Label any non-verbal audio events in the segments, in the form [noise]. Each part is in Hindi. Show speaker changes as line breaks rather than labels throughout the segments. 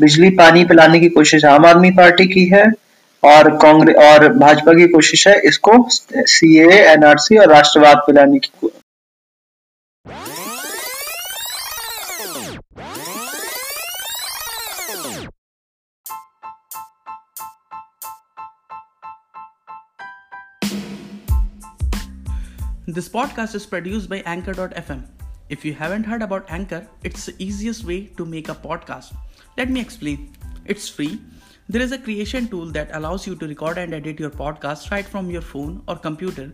बिजली पानी पिलाने की कोशिश आम आदमी पार्टी की है और कांग्रेस और भाजपा की कोशिश है इसको सीए एनआरसी और राष्ट्रवाद पिलाने की
This podcast is produced by Anchor.fm. If you haven't heard about Anchor, it's the easiest way to make a podcast. Let me explain. It's free there is a creation tool that allows you to record and edit your podcast right from your phone or computer.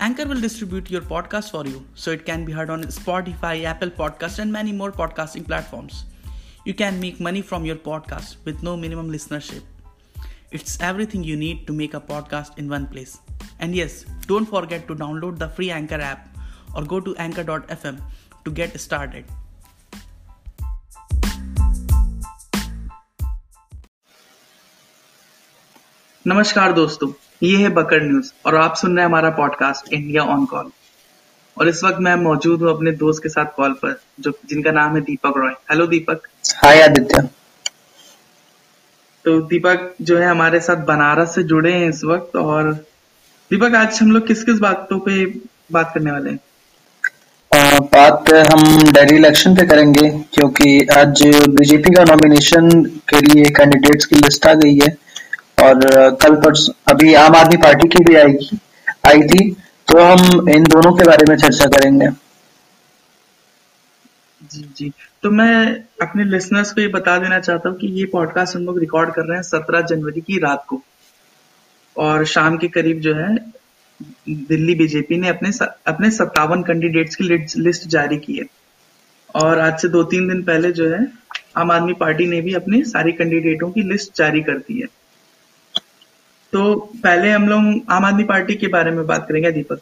Anchor will distribute your podcast for you so it can be heard on Spotify, Apple Podcasts, and many more podcasting platforms. You can make money from your podcast with no minimum listenership. It's everything you need to make a podcast in one place. And yes, don't forget to download the free Anchor app or go to anchor.fm to get started. नमस्कार दोस्तों ये है बकर न्यूज़ और आप सुन रहे हैं हमारा पॉडकास्ट इंडिया ऑन कॉल और इस वक्त मैं मौजूद हूँ अपने दोस्त के साथ कॉल पर जो जिनका नाम है दीपक रॉय। हेलो दीपक।
हाय आदित्य।
तो दीपक जो है हमारे साथ बनारस से जुड़े हैं इस वक्त और दीपक आज हम लोग किस किस बातों पे बात करने वाले हैं?
बात हम डेली इलेक्शन पे करेंगे क्योंकि आज बीजेपी का नॉमिनेशन के लिए कैंडिडेट्स की लिस्ट आ गई है। और कल परस, अभी आम आदमी पार्टी की भी आएगी, आई थी तो हम इन दोनों के बारे में चर्चा करेंगे।
जी जी। तो मैं अपने लिसनर्स को ये बता देना चाहता हूँ कि ये पॉडकास्ट हम लोग रिकॉर्ड कर रहे हैं सत्रह जनवरी की रात को। और शाम के करीब जो है, दिल्ली बीजेपी ने अपने अपने सत्तावन कैंडिडेट्स की लिस्ट जारी की है। और आज से दो तीन दिन पहले जो है, आम आदमी पार्टी ने भी अपने सारे कैंडिडेटों की लिस्ट जारी कर दी है। तो पहले हम लोग आम आदमी पार्टी के बारे में बात करेंगे दीपक।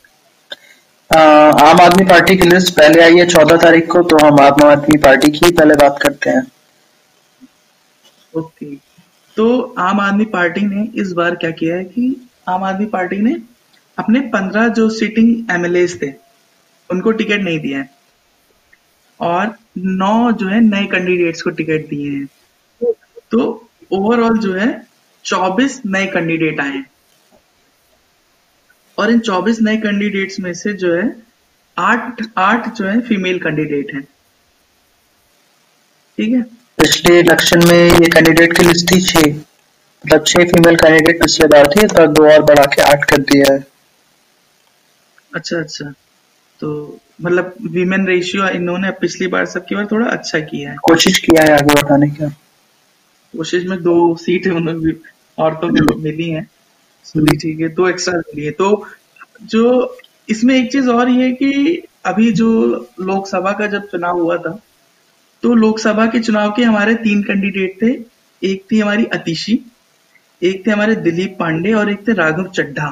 आम आदमी पार्टी की लिस्ट पहले आई है चौदह तारीख को तो हम आम आदमी पार्टी की पहले बात करते हैं।
ओके। तो आम आदमी पार्टी ने इस बार क्या किया है कि आम आदमी पार्टी ने अपने पंद्रह जो सिटिंग एमएलए थे उनको टिकट नहीं दिया है। और नौ जो है नए कैंडिडेट्स को टिकट दिए हैं। तो ओवरऑल जो है चौबीस नए कैंडिडेट आए। और इन चौबीस नए कैंडिडेट्स में से जो है आठ आठ जो है फीमेल कैंडिडेट हैं। ठीक है?
पिछले इलेक्शन में ये कैंडिडेट की लिस्ट थी छह। मतलब छह फीमेल कैंडिडेट पिछले बार थी तो दो और बढ़ा के आठ कर दिया है।
अच्छा अच्छा। तो मतलब वीमेन रेशियो इन्होंने पिछली बार सबकी बार थोड़ा अच्छा किया है।
कोशिश किया है आगे बढ़ाने का।
कोशिश में दो सीट उन्होंने औरतों को मिली है। सुनी ठीक है दो एक्स्ट्रा मिली है तो जो इसमें एक चीज़ और ये है कि अभी जो लोकसभा का जब चुनाव हुआ था तो लोकसभा के चुनाव के हमारे तीन कैंडिडेट थे। एक थी हमारी अतिशी एक थे हमारे दिलीप पांडे और एक थे राघव चड्ढा।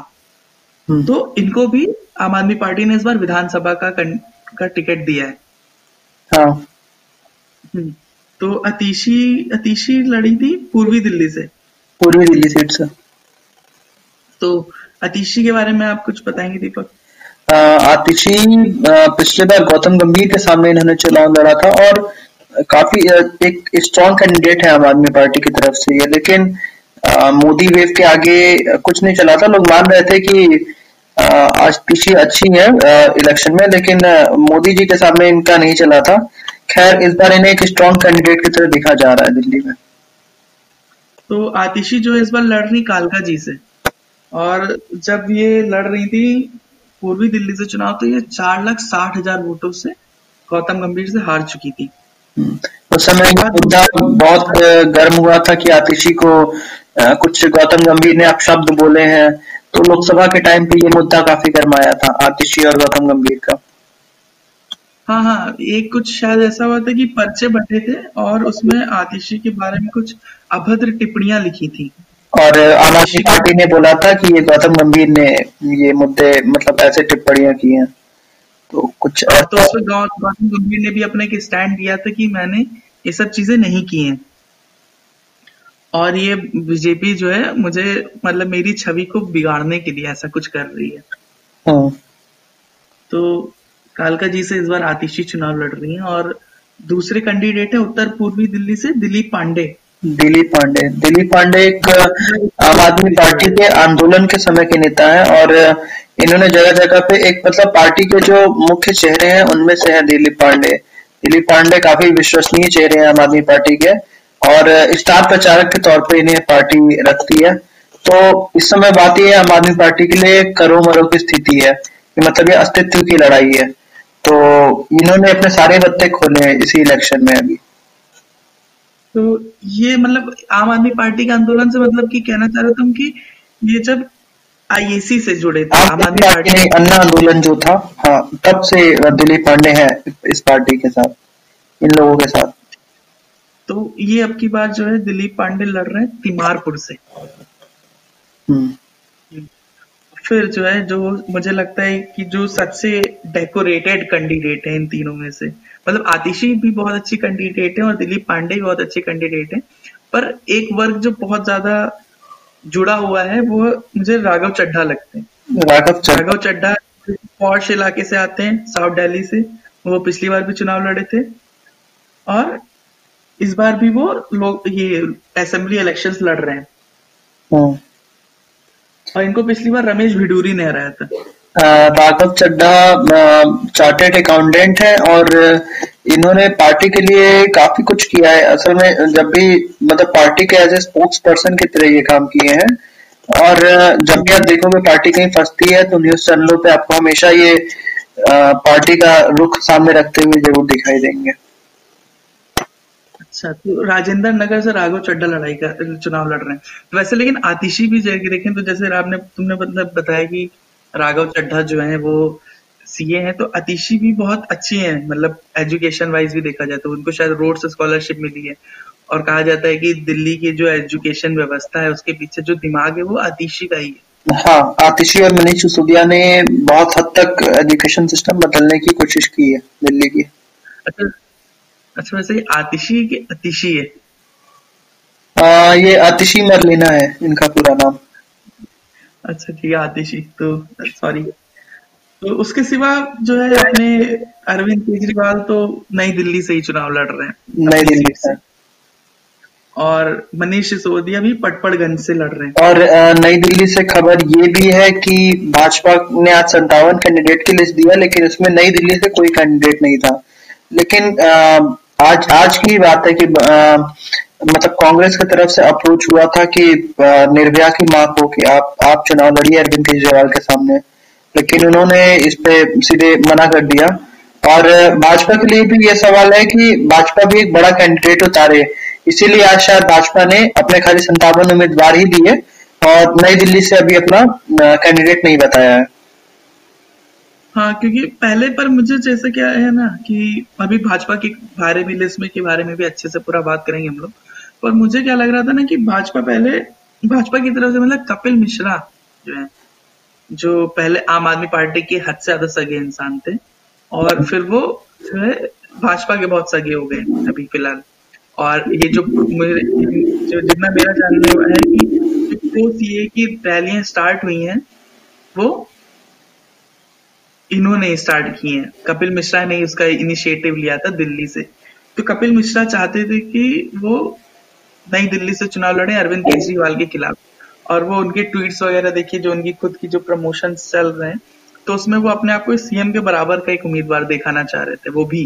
हम्म। तो इनको भी आम आदमी पार्टी ने इस बार विधानसभा का का टिकट दिया है। हाँ। हम्म। तो अतीशी अतीशी लड़ी थी पूर्वी दिल्ली से।
पूर्वी दिल्ली सीट से।
तो अतीशी के बारे में आप कुछ बताएँगे दीपक?
आतिशी पिछले बार गौतम गंभीर के सामने इन्होंने चुनाव लड़ा था और काफ़ी एक स्ट्रॉन्ग कैंडिडेट है आम आदमी पार्टी की तरफ़ से ये। लेकिन मोदी वेव के आगे कुछ नहीं चला था। लोग मान रहे थे कि आतिशी अच्छी है इलेक्शन में लेकिन मोदी जी के सामने इनका नहीं चला था। खैर इस बार इन्हें एक स्ट्रॉन्ग कैंडिडेट की तरह देखा जा रहा है दिल्ली में।
तो आतिशी जो इस बार लड़ रही कालका जी से। और जब ये लड़ रही थी पूर्वी दिल्ली से चुनाव तो ये चार लाख साठ हज़ार वोटों से गौतम गंभीर से हार चुकी थी।
हम्म, उस समय मुद्दा बहुत गर्म हुआ था कि आतिशी को कुछ गौतम गंभीर ने अपशब्द बोले हैं। तो लोकसभा के टाइम पे ये मुद्दा काफ़ी गर्माया था आतिशी और गौतम गंभीर का।
हाँ हाँ एक कुछ शायद ऐसा हुआ था कि पर्चे बटे थे और उसमें आतिशी के बारे में कुछ अभद्र टिप्पणियाँ लिखी थी।
और आम आदमी पार्टी ने बोला था कि ये गौतम गंभीर ने ये मुद्दे मतलब ऐसे टिप्पणियाँ की हैं। तो कुछ
और तो उसमें गौतम गंभीर ने भी अपने एक स्टैंड दिया था कि मैंने ये सब चीज़ें नहीं की हैं। और ये बीजेपी जो है मुझे मतलब मेरी छवि को बिगाड़ने के लिए ऐसा कुछ कर रही है। हाँ। तो कालका जी से इस बार आतिशी चुनाव लड़ रही हैं और दूसरे कैंडिडेट है उत्तर पूर्वी दिल्ली से दिलीप पांडे।
दिलीप पांडे। दिलीप पांडे एक आम आदमी पार्टी के आंदोलन के समय के नेता हैं और इन्होंने जगह जगह पे एक मतलब पार्टी के जो मुख्य चेहरे हैं, उनमें से है दिलीप पांडे। दिलीप पांडे काफ़ी विश्वसनीय चेहरे हैं आम आदमी पार्टी के और स्टार प्रचारक के तौर पे इन्हें पार्टी रखती है। तो इस समय बात यह आम आदमी पार्टी के लिए करो मरो की स्थिति है मतलब ये अस्तित्व की लड़ाई है। तो इन्होंने अपने सारे बत्ते खोले हैं इसी इलेक्शन में अभी।
तो ये मतलब आम आदमी पार्टी के आंदोलन से मतलब कि कहना चाह रहे तुम कि ये जब आईएसी से जुड़े थे आम आदमी
पार्टी ने अन्ना आंदोलन जो था हाँ तब से दिलीप पांडे हैं इस पार्टी के साथ इन लोगों के साथ।
तो ये अब की बार जो है दिलीप पांडे लड़ रहे हैं तिमारपुर से। हम्म। फिर जो है जो मुझे लगता है कि जो सबसे डेकोरेटेड कैंडिडेट है इन तीनों में से। मतलब आतिशी भी बहुत अच्छी कैंडिडेट है और दिलीप पांडे भी बहुत अच्छे कैंडिडेट है। पर एक वर्ग जो बहुत ज़्यादा जुड़ा हुआ है वो मुझे राघव चड्ढा लगते हैं। राघव राघव चड्ढा पॉश इलाके से आते हैं साउथ दिल्ली से। वो पिछली बार भी चुनाव लड़े थे। और इस बार भी वो लोग ये असेंबली इलेक्शंस लड़ रहे हैं। हाँ। और इनको पिछली बार रमेश भिडूरी ने हराया था।
राघव चड्ढा चार्टेड अकाउंटेंट है और इन्होंने पार्टी के लिए काफ़ी कुछ किया है। असल में जब भी मतलब पार्टी के एज ए स्पोक्स पर्सन की तरह ये काम किए हैं। और जब भी आप देखोगे पार्टी कहीं फंसती है तो न्यूज़ चैनलों पे आपको हमेशा ये पार्टी का रुख सामने रखते हुए ज़रूर दिखाई देंगे।
अच्छा तो राजेंद्र नगर से राघव चड्डा लड़ाई का चुनाव लड़ रहे हैं। तो वैसे लेकिन आतिशी भी देखें तो जैसे आपने तुमने मतलब बताया कि राघव चड्ढा जो है वो सीए हैं तो अतिशी भी बहुत अच्छी हैं। मतलब एजुकेशन वाइज भी देखा जाए तो उनको शायद रोड से स्कॉलरशिप मिली है। और कहा जाता है कि दिल्ली की जो एजुकेशन व्यवस्था है उसके पीछे जो दिमाग है वो आतिशी का ही है।
हाँ आतिशी और मनीष सिसोदिया ने बहुत हद तक एजुकेशन सिस्टम बदलने की कोशिश की है दिल्ली की।
अच्छा अच्छा वैसे आतिशी की अतिशी है।
आ, ये आतिशी मरलिना है इनका पूरा नाम।
अच्छा ठीक है आतिशी तो सॉरी तो उसके सिवा जो है अपने अरविंद केजरीवाल तो नई दिल्ली से ही चुनाव लड़ रहे हैं।
नई दिल्ली से।
और मनीष सिसोदिया भी पटपड़गंज से लड़ रहे
हैं। और नई दिल्ली से खबर ये भी है कि भाजपा ने आज संतावन कैंडिडेट की लिस्ट दिया लेकिन उसमें नई दिल्ली से कोई कैंडिडेट नहीं था। लेकिन आज आज की बात है कि आ, मतलब कांग्रेस की तरफ़ से अप्रोच हुआ था कि निर्भया की मांग हो कि आप आप चुनाव लड़िए अरविंद केजरीवाल के सामने। लेकिन उन्होंने इस पे सीधे मना कर दिया। और भाजपा के लिए भी ये सवाल है कि भाजपा भी एक बड़ा कैंडिडेट उतारे। इसीलिए आज शायद भाजपा ने अपने खाली संतावन उम्मीदवार ही दिए और नई दिल्ली से अभी अपना कैंडिडेट नहीं बताया है।
हाँ क्योंकि पहले पर मुझे जैसे क्या है ना कि अभी भाजपा के बारे में, लिस्ट में के बारे में भी अच्छे से पूरा बात करेंगे हम लोग। पर मुझे क्या लग रहा था ना कि भाजपा पहले, भाजपा की तरफ़ से मतलब कपिल मिश्रा जो है, जो पहले आम आदमी पार्टी के हद से ज़्यादा सगे इंसान थे, और फिर वो जो है भाजपा के बहुत सगे हो गए अभी फ़िलहाल। और ये जो जो जितना मेरा जानने है कि जो सीए की रैलियाँ स्टार्ट हुई हैं, वो इन्होंने स्टार्ट की हैं। कपिल मिश्रा ने उसका इनिशिएटिव लिया था दिल्ली से। तो कपिल मिश्रा चाहते थे कि वो नई दिल्ली से चुनाव लड़े अरविंद केजरीवाल के खिलाफ। और वो उनके ट्वीट्स वगैरह देखिए, जो उनकी खुद की जो प्रमोशन चल रहे हैं तो उसमें वो अपने आप को सीएम के बराबर का एक उम्मीदवार दिखाना चाह रहे थे, वो भी।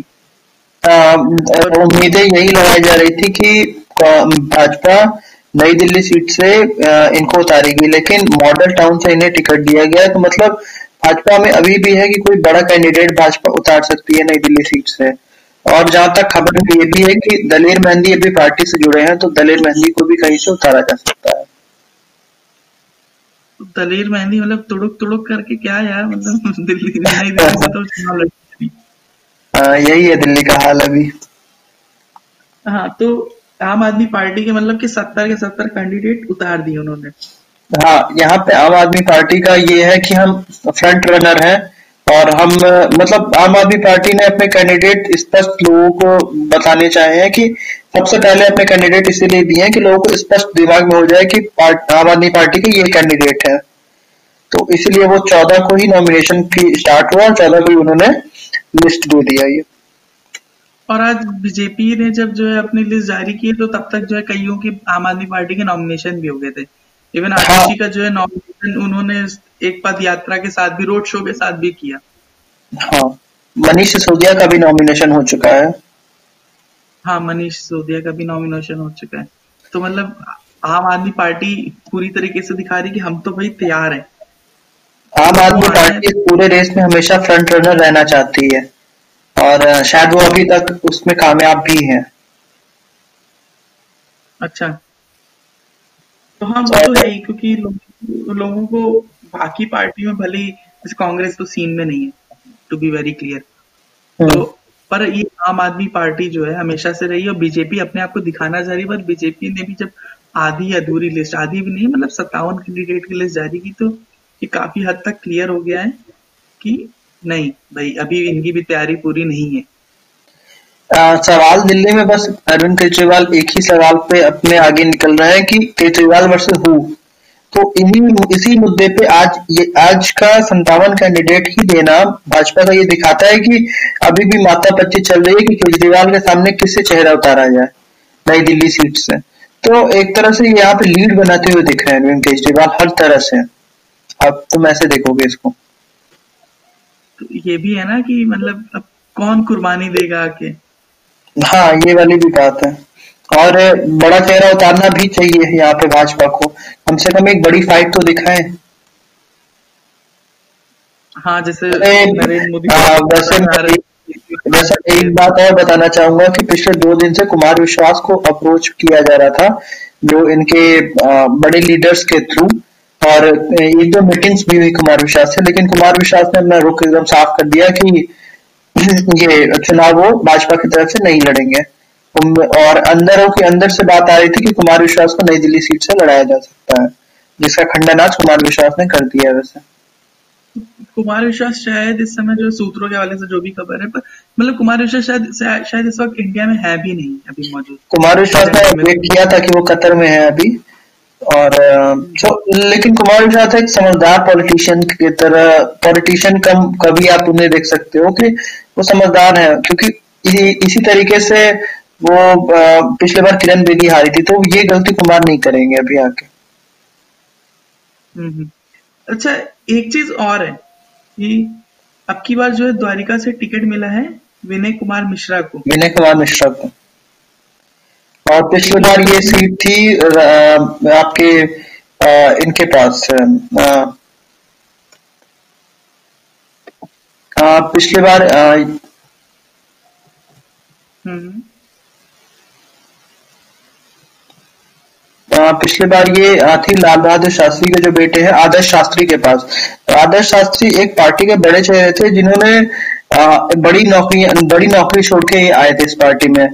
उम्मीदें यही लगाई जा रही थी कि भाजपा नई दिल्ली सीट से इनको उतारेगी, लेकिन मॉडल टाउन से इन्हें टिकट दिया गया तो मतलब भाजपा में अभी भी है कि कोई बड़ा कैंडिडेट भाजपा उतार सकती है नई दिल्ली सीट से। और जहाँ तक खबर ये भी है कि दलेर मेहंदी अभी पार्टी से जुड़े हैं तो दलेर मेहंदी को भी कहीं से उतारा जा सकता है।
दलेर मेहंदी मतलब तुड़ुक तुड़ुक करके क्या यार मतलब दिल्ली नई दिल्ली से तो चुनाव
हाँ यही है दिल्ली का हाल अभी।
हाँ तो आम आदमी पार्टी के मतलब कि सत्तर के सत्तर कैंडिडेट उतार दिए उन्होंने।
हाँ यहाँ पे आम आदमी पार्टी का ये है कि हम फ्रंट रनर हैं और हम मतलब आम आदमी पार्टी ने अपने कैंडिडेट स्पष्ट लोगों को बताने चाहे हैं कि सबसे पहले अपने कैंडिडेट इसीलिए दिए हैं कि लोगों को स्पष्ट दिमाग में हो जाए कि आम आदमी पार्टी के ये कैंडिडेट है। तो इसलिए वो चौदह को ही नॉमिनेशन की स्टार्ट हुआ और चौदह को ही उन्होंने लिस्ट दे दिया ये।
और आज बीजेपी ने जब जो है अपनी लिस्ट जारी की तो तब तक जो है कईयों की आम आदमी पार्टी के नॉमिनेशन भी हो गए थे। इवन
हाँ।
आतिशी का जो है नॉमिनेशन उन्होंने एक पद यात्रा के साथ भी रोड शो के साथ भी किया।
हाँ। मनीष सिसोदिया का भी नॉमिनेशन हो चुका है।
हाँ मनीष सिसोदिया का भी नॉमिनेशन हो चुका है। तो मतलब आम आदमी पार्टी पूरी तरीके से दिखा रही कि हम तो भाई तैयार हैं।
आम आदमी पार्टी इस पूरे रेस में हमेशा फ्रंट रनर रहना चाहती है। और शायद वो अभी तक उसमें कामयाब भी है।
अच्छा। तो हाँ वो तो है ही क्योंकि लोग, लोगों को बाकी पार्टियों में भले ही जैसे कांग्रेस तो सीन में नहीं है टू बी वेरी क्लियर तो पर ये आम आदमी पार्टी जो है हमेशा से रही है और बीजेपी अपने आप को दिखाना चाह रही है पर बीजेपी ने भी जब आधी अधूरी लिस्ट आधी भी नहीं मतलब सत्तावन कैंडिडेट की लिस्ट जारी की तो ये काफ़ी हद तक क्लियर हो गया है कि नहीं भाई अभी इनकी भी तैयारी पूरी नहीं है।
सवाल दिल्ली में बस अरविंद केजरीवाल एक ही सवाल पे अपने आगे निकल रहे हैं कि केजरीवाल वर्सेस हु तो इन्हीं इसी मुद्दे पे आज ये, आज का संतावन कैंडिडेट ही देना भाजपा का ये दिखाता है कि अभी भी माता पच्ची चल रही है कि केजरीवाल के सामने किससे चेहरा उतारा जाए नई दिल्ली सीट से। तो एक तरह से यहाँ पे लीड बनाते हुए दिख रहे हैं अरविंद केजरीवाल हर तरह से। अब तुम ऐसे देखोगे इसको।
तो ये भी है ना कि मतलब अब कौन कुर्बानी देगा आके?
हाँ ये वाली भी बात है। और बड़ा चेहरा उतारना भी चाहिए यहाँ पे भाजपा को। कम से कम एक बड़ी फाइट तो दिखाए।
हाँ जैसे नरेंद्र मोदी
वैसे वैसे एक बात और बताना चाहूँगा कि पिछले दो दिन से कुमार विश्वास को अप्रोच किया जा रहा था जो इनके बड़े लीडर्स के थ्रू और एक दो मीटिंग्स भी हुई कुमार विश्वास से लेकिन कुमार विश्वास ने अपना रुख एकदम साफ़ कर दिया कि ये चुनाव वो भाजपा की तरफ़ से नहीं लड़ेंगे। और अंदरों के अंदर से बात आ रही थी कि कुमार विश्वास को नई दिल्ली सीट से लड़ाया जा सकता है जिसका खंडन आज कुमार विश्वास ने कर दिया है वैसे।
कुमार विश्वास शायद इस समय जो सूत्रों के हवाले से जो भी खबर है पर मतलब कुमार विश्वास शायद शायद इस वक्त इंडिया में है भी नहीं अभी मौजूद।
कुमार विश्वास ने अपडेट किया था कि वो कतर में है अभी और so, लेकिन कुमार विश्वास एक समझदार पॉलिटिशियन की तरह पॉलिटिशियन कम कभी आप उन्हें देख सकते हो कि वो समझदार है क्योंकि इसी, इसी तरीके से वो पिछले बार किरण बेदी हारी थी तो ये गलती कुमार नहीं करेंगे अभी आके।
हम्म, हम्म। अच्छा एक चीज़ और है कि अब की बार जो है द्वारिका से टिकट मिला है विनय कुमार मिश्रा को।
विनय कुमार मिश्रा को। और पिछली बार ये सीट थी आपके इनके पास अ, अ, पिछली बार अ,
हम्म।
पिछली बार ये थी लाल बहादुर शास्त्री के जो बेटे हैं आदर्श शास्त्री के पास। तो आदर्श शास्त्री एक पार्टी के बड़े चेहरे थे जिन्होंने बड़ी नौकरी बड़ी नौकरी छोड़ के आए थे इस पार्टी में।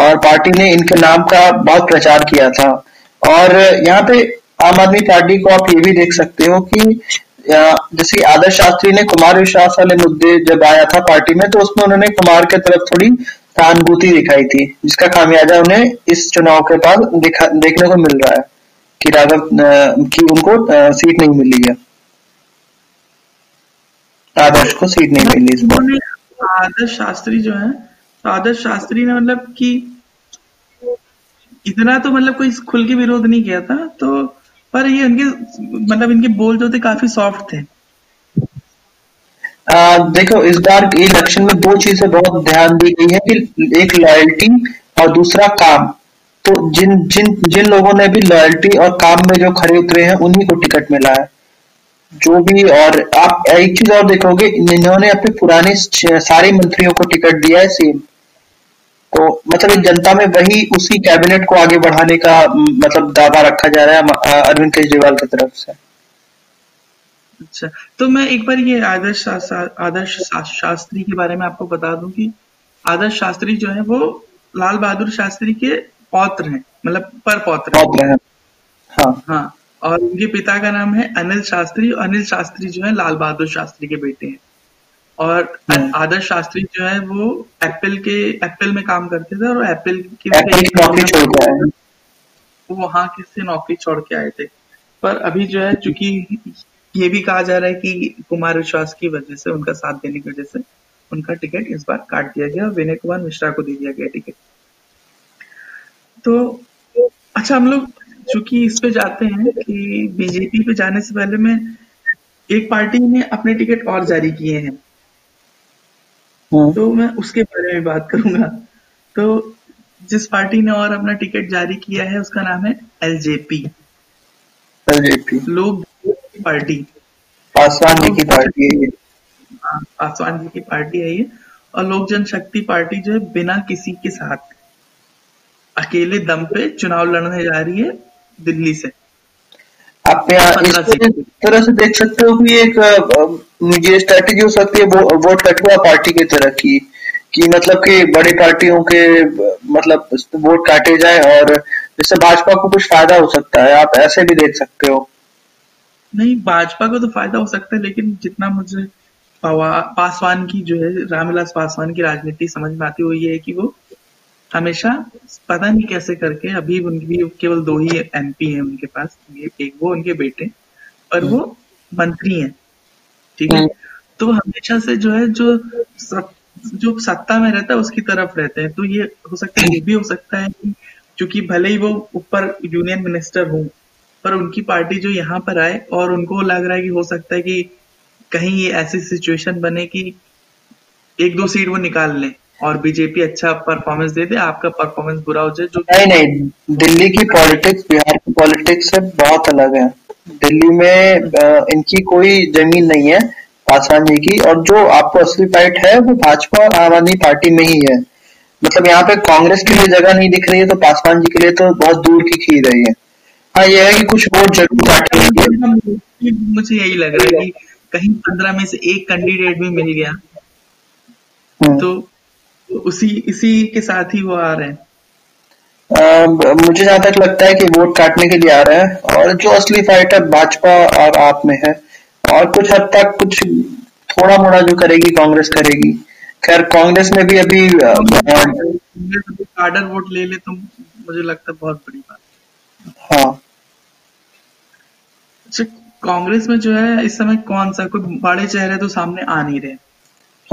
और पार्टी ने इनके नाम का बहुत प्रचार किया था। और यहाँ पे आम आदमी पार्टी को आप ये भी देख सकते हो कि जैसे आदर्श शास्त्री ने कुमार विश्वास वाले मुद्दे जब आया था पार्टी में तो उसमें उन्होंने कुमार के तरफ़ थोड़ी सहानुभूति दिखाई थी, जिसका खामियाजा उन्हें इस चुनाव के बाद देखने को मिल रहा है कि राघव कि उनको सीट नहीं मिली है। आदर्श को सीट नहीं मिली
आदर्श शास्त्री जो है तो आदर्श शास्त्री ने मतलब कि इतना तो मतलब कोई खुल के विरोध नहीं किया था तो पर ये उनके मतलब इनके बोल जो थे काफ़ी सॉफ्ट थे।
आ, देखो इस बार इलेक्शन में दो चीज़ें बहुत ध्यान दी गई है कि एक लॉयल्टी और दूसरा काम। तो जिन जिन जिन लोगों ने भी लॉयल्टी और काम में जो खड़े उतरे हैं उन्हीं को टिकट मिला है। जो भी और आप एक चीज़ और देखोगे इन्होंने अपने पुराने सारे मंत्रियों को टिकट दिया है सेम तो मतलब जनता में वही उसी कैबिनेट को आगे बढ़ाने का मतलब दावा रखा जा रहा है अरविंद केजरीवाल की तरफ़ से।
अच्छा तो मैं एक बार ये आदर्श शा- आदर्श शा- शास्त्री के बारे में आपको बता दूँ कि आदर्श शास्त्री जो है वो लाल बहादुर शास्त्री के पौत्र हैं मतलब पर पौत्र हैं।
बहुत हाँ।
हाँ और उनके पिता का नाम है अनिल शास्त्री और अनिल शास्त्री जो है लाल बहादुर शास्त्री के बेटे हैं। और
हम्म।
आदर्श शास्त्री जो है वो एप्पल के एप्पल में काम करते थे और एप्पल की
नौकरी छोड़ के आए।
वो वहाँ किससे नौकरी छोड़ के आए थे। पर अभी जो है चूँकि ये भी कहा जा रहा है कि कुमार विश्वास की वजह से उनका साथ देने की वजह से उनका टिकट इस बार काट दिया गया और विनय कुमार मिश्रा को दे दिया गया टिकट। तो अच्छा हम लोग चूँकि इस पे जाते हैं कि बीजेपी पे जाने से पहले मैं एक पार्टी ने अपने टिकट और जारी किए हैं। हाँ। तो मैं उसके बारे में बात करूँगा। तो जिस पार्टी ने और अपना टिकट जारी किया है उसका नाम है एलजेपी।
एलजेपी।
लोग पार्टी।
पासवान जी की पार्टी है
हाँ, पासवान जी की पार्टी है ये। और लोक जनशक्ति पार्टी जो है बिना किसी के साथ। अकेले दम पे चुनाव लड़ने जा रही है दिल्ली से।
आप तरह से देख सकते हो कि एक ये स्ट्रेटेजी हो सकती है वोट कटुआ पार्टी की तरह की कि मतलब कि बड़ी पार्टियों के मतलब वोट काटे जाए और जिससे भाजपा को कुछ फ़ायदा हो सकता है। आप ऐसे भी देख सकते हो।
नहीं भाजपा को तो फ़ायदा हो सकता है लेकिन जितना मुझे पासवान की जो है रामविलास पासवान की राजनीति समझ में आती है वो ये है कि वो हमेशा पता नहीं कैसे करके अभी उनकी केवल दो ही एमपी है उनके पास एक वो उनके बेटे और वो मंत्री हैं ठीक है? हम्म। तो हमेशा से जो है जो सब जो सत्ता में रहता है उसकी तरफ़ रहते हैं। तो ये हो सकता है ये भी हो सकता है कि क्योंकि भले ही वो ऊपर यूनियन मिनिस्टर हूँ पर उनकी पार्टी जो यहाँ पर आए और उनको लग रहा है कि हो सकता है कि कहीं ये ऐसी सिचुएशन बने कि एक दो सीट वो निकाल लें। और बीजेपी अच्छा परफॉर्मेंस दे दे आपका परफॉर्मेंस बुरा हो जाए जो
नहीं नहीं दिल्ली की पॉलिटिक्स बिहार की पॉलिटिक्स से बहुत अलग है। दिल्ली में इनकी कोई ज़मीन नहीं है पासवान जी की और जो आपको असली फाइट है वो भाजपा और आम आदमी पार्टी में ही है। मतलब यहाँ पे कांग्रेस के लिए जगह नहीं दिख रही है तो पासवान जी के लिए तो बहुत दूर की खीर है ये। हाँ ये है कि कुछ वोट ज़रूर
काटेंगे मुझे यही लग रहा है कि कहीं पंद्रह में से एक कैंडिडेट भी मिल गया। हम्म। तो उसी इसी के साथ ही वो आ रहे हैं।
मुझे जहाँ तक लगता है कि वोट काटने के लिए आ रहे हैं और जो असली फाइट है भाजपा और आप में है और कुछ हद तक कुछ थोड़ा मोड़ा जो करेगी कांग्रेस करेगी। खैर कांग्रेस में भी अभी
कार्डर वोट ले ले तो मुझे लगता है बहुत बड़ी बात हाँ। अच्छा कांग्रेस में जो है इस समय कौन सा कोई बड़े चेहरे तो सामने आ नहीं रहे।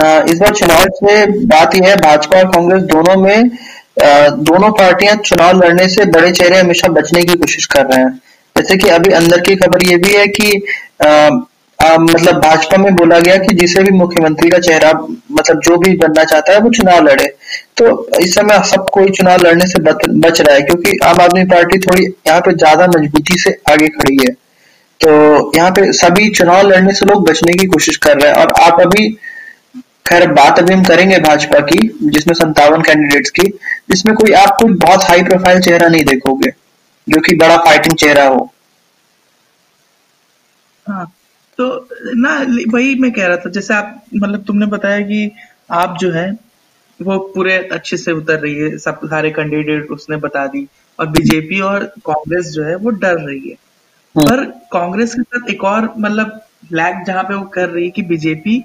इस बार चुनाव से बात यह है भाजपा और कांग्रेस दोनों में दोनों पार्टियाँ चुनाव लड़ने से बड़े चेहरे हमेशा बचने की कोशिश कर रहे हैं। जैसे कि अभी अंदर की खबर ये भी है कि आ, आ, मतलब भाजपा में बोला गया कि जिसे भी मुख्यमंत्री का चेहरा मतलब जो भी बनना चाहता है वो चुनाव लड़े। तो इस समय सब कोई चुनाव लड़ने से बच, बच रहा है क्योंकि आम आदमी पार्टी थोड़ी यहाँ पे ज़्यादा मजबूती से आगे खड़ी है। तो यहाँ पे सभी चुनाव लड़ने से लोग बचने की कोशिश कर रहे हैं और आप अभी खैर बात अभी हम करेंगे भाजपा की जिसमें संतावन कैंडिडेट्स की। जिसमें कोई आप कोई बहुत हाई प्रोफ़ाइल चेहरा नहीं देखोगे जो कि बड़ा फाइटिंग चेहरा हो।
हाँ तो ना वही मैं कह रहा था जैसे आप मतलब तुमने बताया कि आप जो है वो पूरे अच्छे से उतर रही है सब सारे कैंडिडेट उसने बता दी और बीजेपी और कांग्रेस जो है वो डर रही है। हम्म। पर कांग्रेस के साथ एक और मतलब लैग जहाँ पे वो कर रही है कि बीजेपी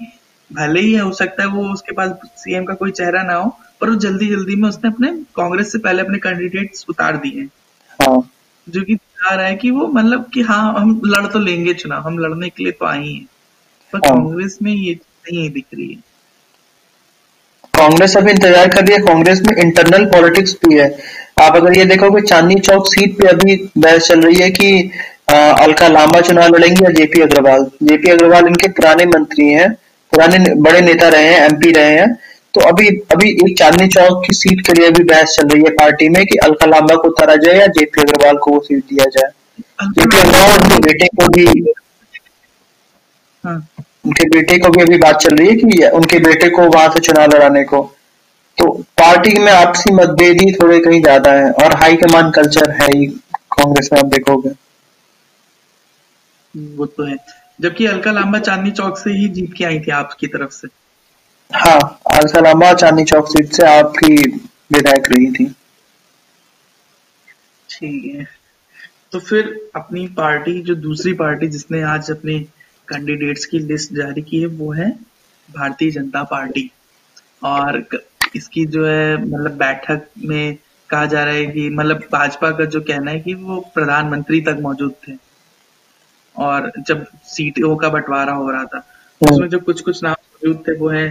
भले ही हो सकता है वो उसके पास सीएम का कोई चेहरा ना हो पर वो जल्दी जल्दी में उसने अपने कांग्रेस से पहले अपने कैंडिडेट्स उतार दिए हाँ। जो कि दिखा रहा है कि वो मतलब कि हाँ हम लड़ तो लेंगे चुनाव हम लड़ने के लिए तो आई हैं। पर हाँ। कांग्रेस में ये नहीं दिख रही है।
कांग्रेस अभी इंतज़ार कर रही है कांग्रेस में इंटरनल पॉलिटिक्स भी है। आप अगर ये देखोगे चांदनी चौक सीट पे अभी बहस चल रही है कि अलका लांबा चुनाव लड़ेंगे या जेपी अग्रवाल? जेपी अग्रवाल इनके पुराने मंत्री हैं। पुराने बड़े नेता रहे हैं एमपी रहे हैं तो अभी अभी एक चांदनी चौक की सीट के लिए भी बहस चल रही है पार्टी में कि अलका लांबा को उतारा जाए या जेपी अग्रवाल को वो सीट दिया जाए। जेपी अग्रवाल उनके बेटे को भी हाँ। उनके बेटे को भी अभी बात चल रही है कि उनके बेटे को वहाँ से चुनाव लड़ाने को। तो पार्टी में आपसी मतभेद ही थोड़े कहीं ज़्यादा है और हाई कमान कल्चर है ही कांग्रेस में आप देखोगे।
वो तो है। जबकि अलका लांबा चांदनी चौक से ही जीत के आई थी आपकी तरफ़ से।
हाँ अलका लांबा चांदनी चौक सीट से आपकी विधायक रही थी।
ठीक है। तो फिर अपनी पार्टी जो दूसरी पार्टी जिसने आज अपने कैंडिडेट्स की लिस्ट जारी की है वो है भारतीय जनता पार्टी। और इसकी जो है मतलब बैठक में कहा जा रहा है कि मतलब भाजपा का जो कहना है कि वो प्रधानमंत्री तक मौजूद थे। और जब सीटों का बंटवारा हो रहा था हम्म। उसमें जो कुछ कुछ नाम मौजूद थे वो है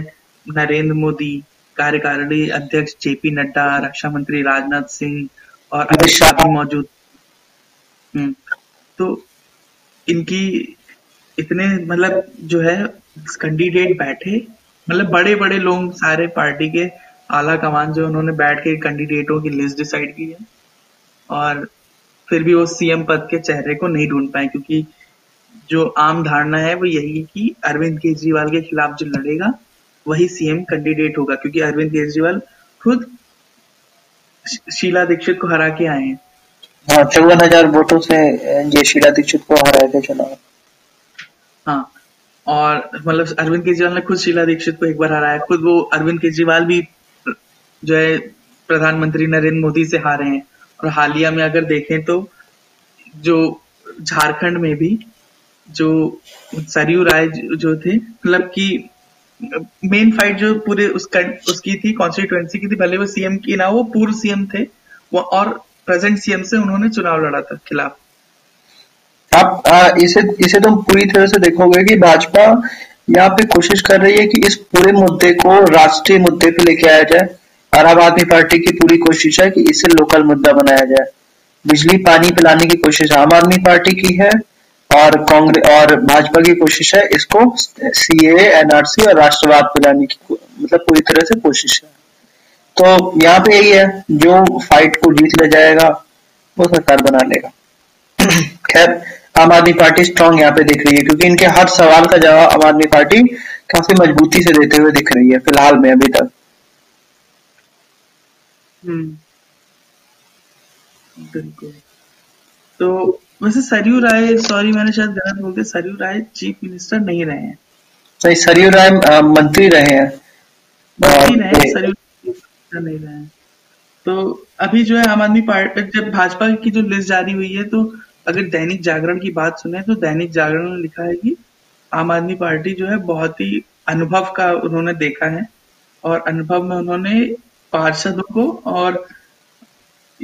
नरेंद्र मोदी कार्यकारिणी अध्यक्ष जेपी नड्डा रक्षा मंत्री राजनाथ सिंह और अमित शाह। भी मौजूद हम्म, तो इनकी इतने मतलब जो है कैंडिडेट बैठे मतलब बड़े बड़े लोग सारे पार्टी के आला कमान जो उन्होंने बैठ के कैंडिडेटों की लिस्ट डिसाइड की है। और फिर भी वो सीएम पद के चेहरे को नहीं ढूंढ पाए क्योंकि जो आम धारणा है वो यही है कि अरविंद केजरीवाल के खिलाफ जो लड़ेगा वही सीएम कैंडिडेट होगा क्योंकि अरविंद केजरीवाल खुद शीला दीक्षित को हरा के आए हैं।
हाँ चौवन हज़ार वोटों से ये शीला दीक्षित को हराए थे चुनाव
हाँ और मतलब अरविंद केजरीवाल ने खुद शीला दीक्षित को एक बार हराया खुद वो अरविंद केजरीवाल भी जो है प्रधानमंत्री नरेंद्र मोदी से हारे हैं। और हालिया में अगर देखें तो जो झारखंड में भी जो सरयू राय जो थे मतलब कि मेन फाइट जो पूरे उसका उसकी थी कॉन्स्टिट्युएंसी की थी भले वो सीएम की ना वो पूर्व सीएम थे वो और प्रेजेंट सीएम से उन्होंने चुनाव लड़ा था खिलाफ।
आप आ, इसे इसे तुम पूरी तरह से देखोगे कि भाजपा यहाँ पे कोशिश कर रही है कि इस पूरे मुद्दे को राष्ट्रीय मुद्दे पे लेके आया जाए और आम आदमी पार्टी की पूरी कोशिश है कि इसे लोकल मुद्दा बनाया जाए। बिजली पानी पिलाने की कोशिश आम आदमी पार्टी की है और कांग्रेस और भाजपा की कोशिश है इसको सी एनआरसी और राष्ट्रवाद पिलाने की मतलब पूरी तरह से कोशिश है। तो यहाँ पे यही है, जो फाइट को जीत ले जाएगा, वो सरकार बना लेगा। [clears throat] खैर, आम आदमी पार्टी स्ट्रांग यहाँ पे दिख रही है, क्योंकि इनके हर सवाल का जवाब आम आदमी पार्टी काफ़ी मजबूती से देते हुए दिख रही है, फ़िलहाल में अभी तक।
हम्म। बिल्कुल। तो वैसे सरयू राय सॉरी मैंने शायद गलत बोल दिया सरयू राय चीफ मिनिस्टर नहीं रहे हैं।
नहीं सरयू राय मंत्री रहे हैं।
मंत्री रहे सरयू नहीं रहे हैं। तो अभी जो है आम आदमी पार्टी जब भाजपा की जो लिस्ट जारी हुई है तो अगर दैनिक जागरण की बात सुने तो दैनिक जागरण ने लिखा है कि आम आदमी पार्टी जो है बहुत ही अनुभव का उन्होंने देखा है और अनुभव में उन्होंने पार्षदों को और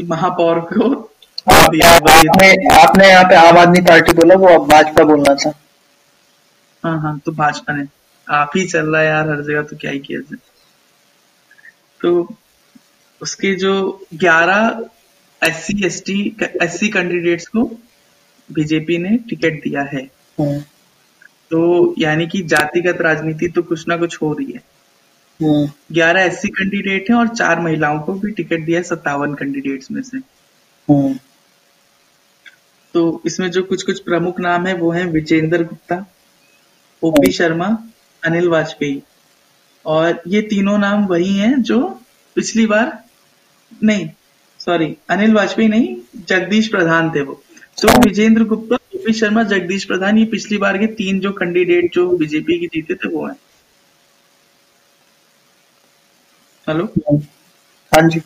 महापौर को
आपने आपने यहाँ पे आम आदमी पार्टी बोला वो अब भाजपा बोलना था।
हाँ हाँ तो भाजपा ने। आप ही चल रहा है यार हर जगह तो क्या ही किया जाए। तो उसके जो ग्यारह S C S T S C candidates को बीजेपी ने टिकट दिया है। हम्म। तो यानी कि जातिगत राजनीति तो कुछ ना कुछ हो रही है। हम्म। ग्यारह एस सी कैंडिडेट है और चार महिलाओं को भी टिकट दिया है सत्तावन कैंडिडेट्स में से। हम्म। तो इसमें जो कुछ कुछ प्रमुख नाम है वो है विजेंद्र गुप्ता ओपी शर्मा अनिल वाजपेयी। और ये तीनों नाम वही हैं जो पिछली बार नहीं सॉरी अनिल वाजपेयी नहीं जगदीश प्रधान थे वो। तो विजेंद्र गुप्ता ओपी शर्मा जगदीश प्रधान ये पिछली बार के तीन जो कैंडिडेट जो बीजेपी की जीते थे वो हैं। हेलो?
हाँ जी।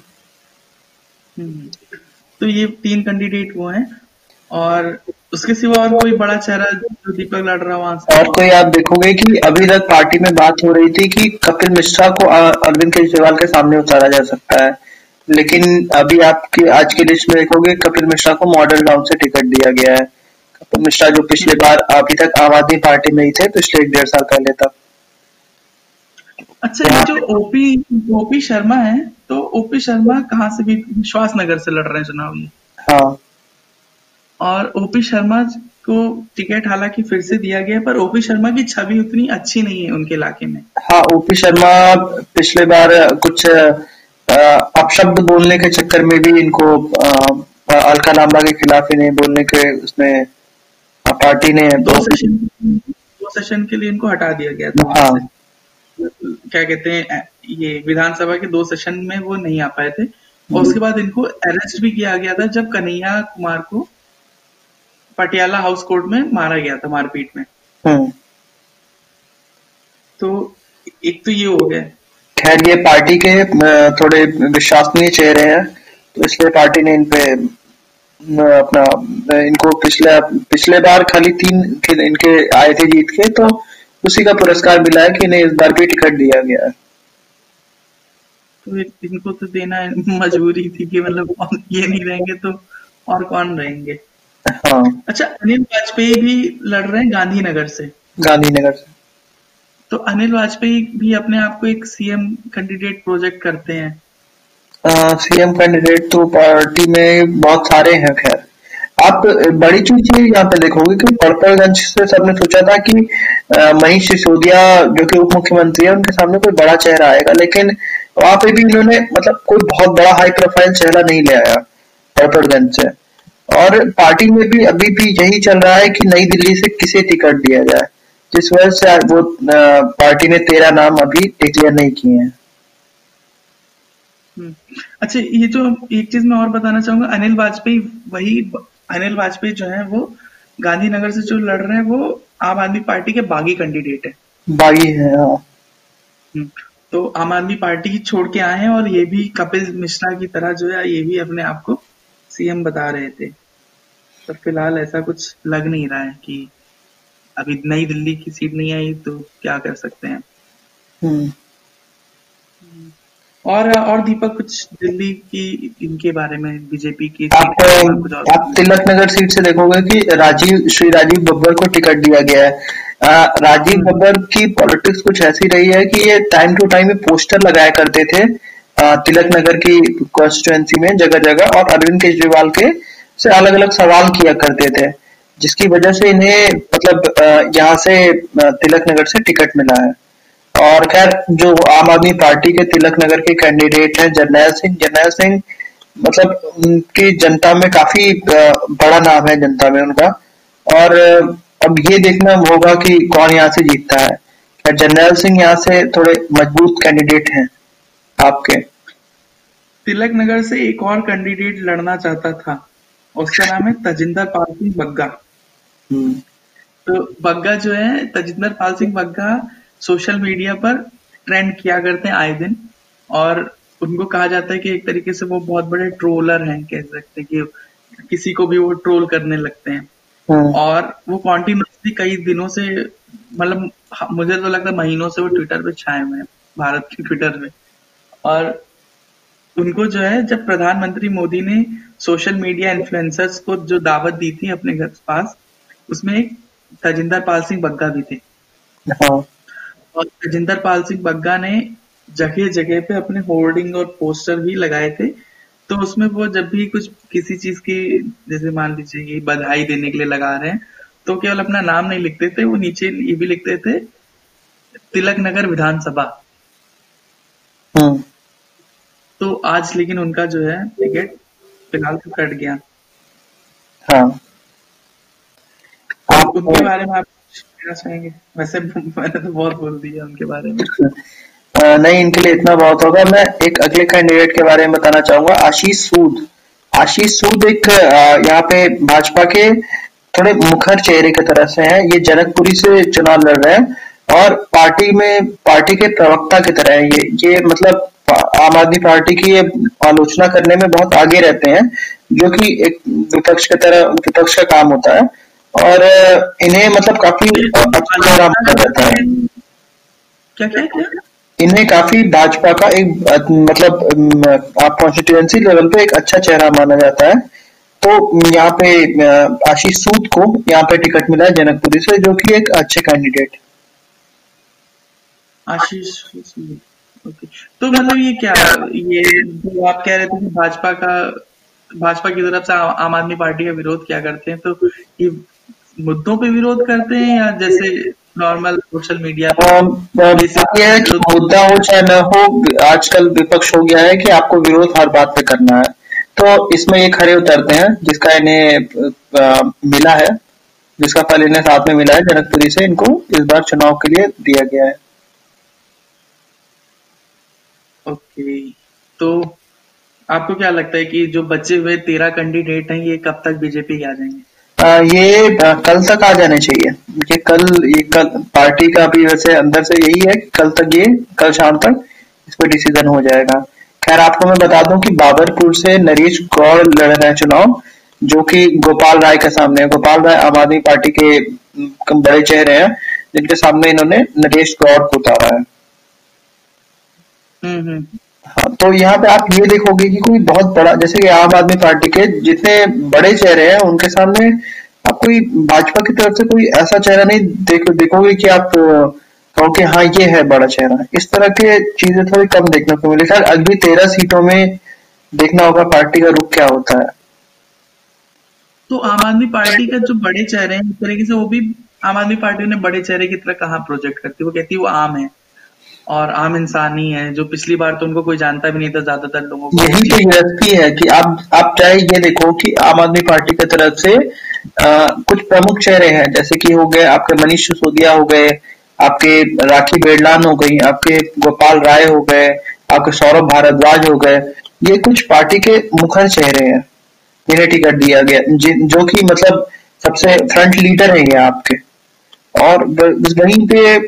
हम्म। तो ये तीन कैंडिडेट वो हैं। और उसके सिवा और कोई बड़ा चेहरा जो दीपक लड़ रहा वहाँ से?
और कोई आप देखोगे कि अभी तक पार्टी में बात हो रही थी कि कपिल मिश्रा को अरविंद केजरीवाल के सामने उतारा जा सकता है। लेकिन अभी आपके आज की लिस्ट में देखोगे कपिल मिश्रा को मॉडल टाउन से टिकट दिया गया है। कपिल मिश्रा जो पिछले बार अभी तक आम आदमी पार्टी में ही थे पिछले एक डेढ़ साल पहले तक।
अच्छा ये जो ओपी ओपी शर्मा है तो ओपी शर्मा कहाँ से भी विश्वास नगर से लड़ रहे हैं चुनाव ये हाँ। और ओपी शर्मा को टिकट हालाँकि फिर से दिया गया पर ओपी शर्मा की छवि उतनी अच्छी नहीं है उनके इलाके में।
हाँ ओपी शर्मा पिछले बार कुछ अपशब्द बोलने के चक्कर में भी इनको अलका लांबा के खिलाफ इन्हें बोलने के उसमें पार्टी ने
दो सेशन दो सेशन के लिए इनको हटा दिया गया था। हाँ। क्या कहते हैं ये विधानसभा के दो सेशन में वो नहीं आ पाए थे। और उसके बाद इनको अरेस्ट भी किया गया था जब कन्हैया कुमार को पटियाला हाउस कोर्ट में मारा गया था मारपीट में। हम्म। तो एक तो ये हो गया।
खैर ये पार्टी के थोड़े विश्वसनीय चेहरे हैं तो इसलिए पार्टी ने इन पे अपना इनको पिछले पिछले बार खाली तीन इनके आए थे जीत के तो उसी का पुरस्कार मिला है कि इन्हें इस बार भी टिकट दिया गया है।
तो इनको तो देना मजबूरी थी कि मतलब ये नहीं रहेंगे तो और कौन रहेंगे? हाँ। अच्छा अनिल वाजपेयी भी लड़ रहे हैं गांधीनगर से।
गांधीनगर से।
तो अनिल वाजपेयी भी अपने आप को एक सीएम कैंडिडेट प्रोजेक्ट करते हैं।
सीएम कैंडिडेट तो पार्टी में बहुत सारे हैं खैर। आप बड़ी चीज़ ये यहाँ पे देखोगे कि पड़पड़गंज से सबने सोचा था कि मनीष सिसोदिया जो कि उप मुख्यमंत्री है उनके सामने कोई बड़ा चेहरा आएगा लेकिन वहाँ पे भी इन्होंने मतलब कोई बहुत बड़ा हाई प्रोफ़ाइल चेहरा नहीं ले आया पड़पड़गंज से। और पार्टी में भी अभी भी यही चल रहा है कि नई दिल्ली से किसे टिकट दिया जाए जिस वजह से वो पार्टी ने तेरह नाम अभी डिक्लेयर नहीं किए हैं
हम्म। अच्छा ये जो एक चीज़ मैं और बताना चाहूँगा अनिल वाजपेयी वही अनिल वाजपेयी जो है वो गांधीनगर से जो लड़ रहे हैं वो आम आदमी पार्टी के बागी कैंडिडेट है
बागी है हाँ
हम्म। तो आम आदमी पार्टी छोड़ के आए हैं और ये भी कपिल मिश्रा की तरह जो है ये भी अपने आप को सीएम बता रहे थे। पर फ़िलहाल ऐसा कुछ लग नहीं रहा है कि अभी नई दिल्ली की सीट नहीं आई तो क्या कर सकते हैं। हम्म। और और दीपक कुछ दिल्ली की इनके बारे में बीजेपी की
आप, आप तिलक नगर सीट से देखोगे कि राजीव श्री राजीव बब्बर को टिकट दिया गया है। आ, राजीव बब्बर की पॉलिटिक्स कुछ ऐसी रही है कि ये टाइम टू टाइम पोस्टर लगाया करते थे तिलक नगर की कॉन्स्टिट्युएंसी में जगह जगह और अरविंद केजरीवाल के से अलग अलग सवाल किया करते थे, जिसकी वजह से इन्हें मतलब यहाँ से तिलक नगर से टिकट मिला है। और खैर, जो आम आदमी पार्टी के तिलक नगर के कैंडिडेट हैं, जरनैल सिंह जरनैल सिंह मतलब उनकी जनता में काफ़ी बड़ा नाम है जनता में उनका। और, अब ये देखना होगा कि कौन यहाँ से जीतता है। जरनैल सिंह यहाँ से थोड़े मज़बूत कैंडिडेट हैं। आपके।
तिलक नगर से एक और कैंडिडेट लड़ना चाहता था। उसका नाम है तजिंदर पाल सिंह बग्गा। हम्म। तो बग्गा जो है तजिंदर पाल सिंह बग्गा सोशल मीडिया पर ट्रेंड किया करते हैं आए दिन। और उनको कहा जाता है कि एक तरीके से वो बहुत बड़े ट्रोलर हैं कह सकते हैं कि किसी को भी वो ट्रोल करने लगते हैं। हाँ। और वो कॉन्टिन्यूसली कई दिनों से मतलब मुझे तो लगता है महीनों से वो ट्विटर पे छाए हुए हैं भारत के ट्विटर पे। और उनको जो है जब प्रधानमंत्री मोदी ने सोशल मीडिया इन्फ्लुएंसर्स को जो दावत दी थी अपने घर पास उसमें एक तजिंदर पाल सिंह बग्गा भी थे हाँ। और तजिंदर पाल सिंह बग्गा ने जगह जगह पे अपने होर्डिंग और पोस्टर भी लगाए थे तो उसमें वो जब भी कुछ किसी चीज़ की जैसे मान लीजिए बधाई देने के लिए लगा रहे हैं तो केवल अपना नाम नहीं लिखते थे वो नीचे ये भी लिखते थे तिलक नगर विधानसभा। तो आज लेकिन उनका जो है टिकट फ़िलहाल तो कट गया। हाँ। आप उनके बारे में आप चाहेंगे वैसे मैंने तो बहुत बोल दिया उनके बारे में। [laughs]
नहीं इनके लिए इतना बहुत होगा। मैं एक अगले कैंडिडेट के बारे में बताना चाहूँगा आशीष सूद। आशीष सूद एक यहाँ पे भाजपा के थोड़े मुखर चेहरे की तरह से हैं। ये जनकपुरी से चुनाव लड़ रहे हैं और पार्टी में पार्टी के प्रवक्ता की तरह है ये। ये मतलब आम आदमी पार्टी की ये आलोचना करने में बहुत आगे रहते हैं जो कि एक विपक्ष की तरह विपक्ष का काम होता है। और इन्हें मतलब काफ़ी अच्छा माना जाता है। क्या क्या क्या? इन्हें काफ़ी भाजपा का एक मतलब आप कॉन्स्टिट्यूएंसी लेवल पे एक अच्छा चेहरा माना जाता है। तो यहाँ पे आशीष सूद को यहाँ पे टिकट मिला है जनकपुरी से जो कि एक अच्छे कैंडिडेट
आशीष तो मतलब ये क्या, ये जो आप कह रहे थे कि भाजपा का, भाजपा की तरफ़ से आम आदमी पार्टी का विरोध क्या करते हैं? तो ये मुद्दों पे विरोध करते हैं या जैसे नॉर्मल सोशल मीडिया
मुद्दा हो चाहे न हो, आजकल विपक्ष हो गया है कि आपको विरोध हर बात पे करना है। तो इसमें ये खड़े उतरते हैं, जिसका इन्हें मिला है, जिसका फल इन्हें साथ में मिला है, जनकपुरी से इनको इस बार चुनाव के लिए दिया गया है।
ओके। तो आपको क्या लगता है कि जो बचे हुए तेरह कैंडिडेट हैं ये कब तक बीजेपी आ जाएँगे?
आ, ये आ, कल तक आ जाने चाहिए। ये कल ये कल पार्टी का भी वैसे अंदर से यही है कि कल तक ये कल शाम तक इस पर डिसीज़न हो जाएगा। खैर आपको मैं बता दूँ कि बाबरपुर से नरेश गौड़ लड़ रहे हैं चुनाव जो कि गोपाल राय के सामने गोपाल राय आम आदमी पार्टी के बड़े चेहरे हैं जिनके सामने इन्होंने नरेश गौड़ को उतारा है। हाँ तो यहाँ पे आप ये देखोगे कि कोई बहुत बड़ा, जैसे कि आम आदमी पार्टी के जितने बड़े चेहरे हैं, उनके सामने आप कोई भाजपा की तरफ़ से कोई ऐसा चेहरा नहीं देख, देखोगे कि आप कहो कि हाँ ये है बड़ा चेहरा। इस तरह के चीज़ें थोड़ी कम देखने को मिली। खैर, अगली तेरह सीटों में देखना होगा पार्टी का रुख क्या होता है।
तो आम आदमी पार्टी का जो बड़े चेहरे हैं, इस तरीके से वो भी आम आदमी पार्टी ने बड़े चेहरे की तरह कहाँ प्रोजेक्ट करती है? वो कहती है, वो आम है। और आम इंसान ही है जो पिछली बार तो उनको कोई जानता भी नहीं था ज़्यादातर लोगों को।
यही तो यूएसपी है कि आप आप चाहे ये देखो कि आम आदमी पार्टी की तरफ़ से आ, कुछ प्रमुख चेहरे हैं जैसे कि हो गए आपके मनीष सिसोदिया हो गए आपके राखी बेड़लान हो गई आपके गोपाल राय हो गए आपके सौरभ भारद्वाज हो गए ये कुछ पार्टी के मुखर चेहरे हैं जिन्हें टिकट दिया गया जो कि मतलब सबसे फ्रंट लीडर है ये आपके। और वहीं पे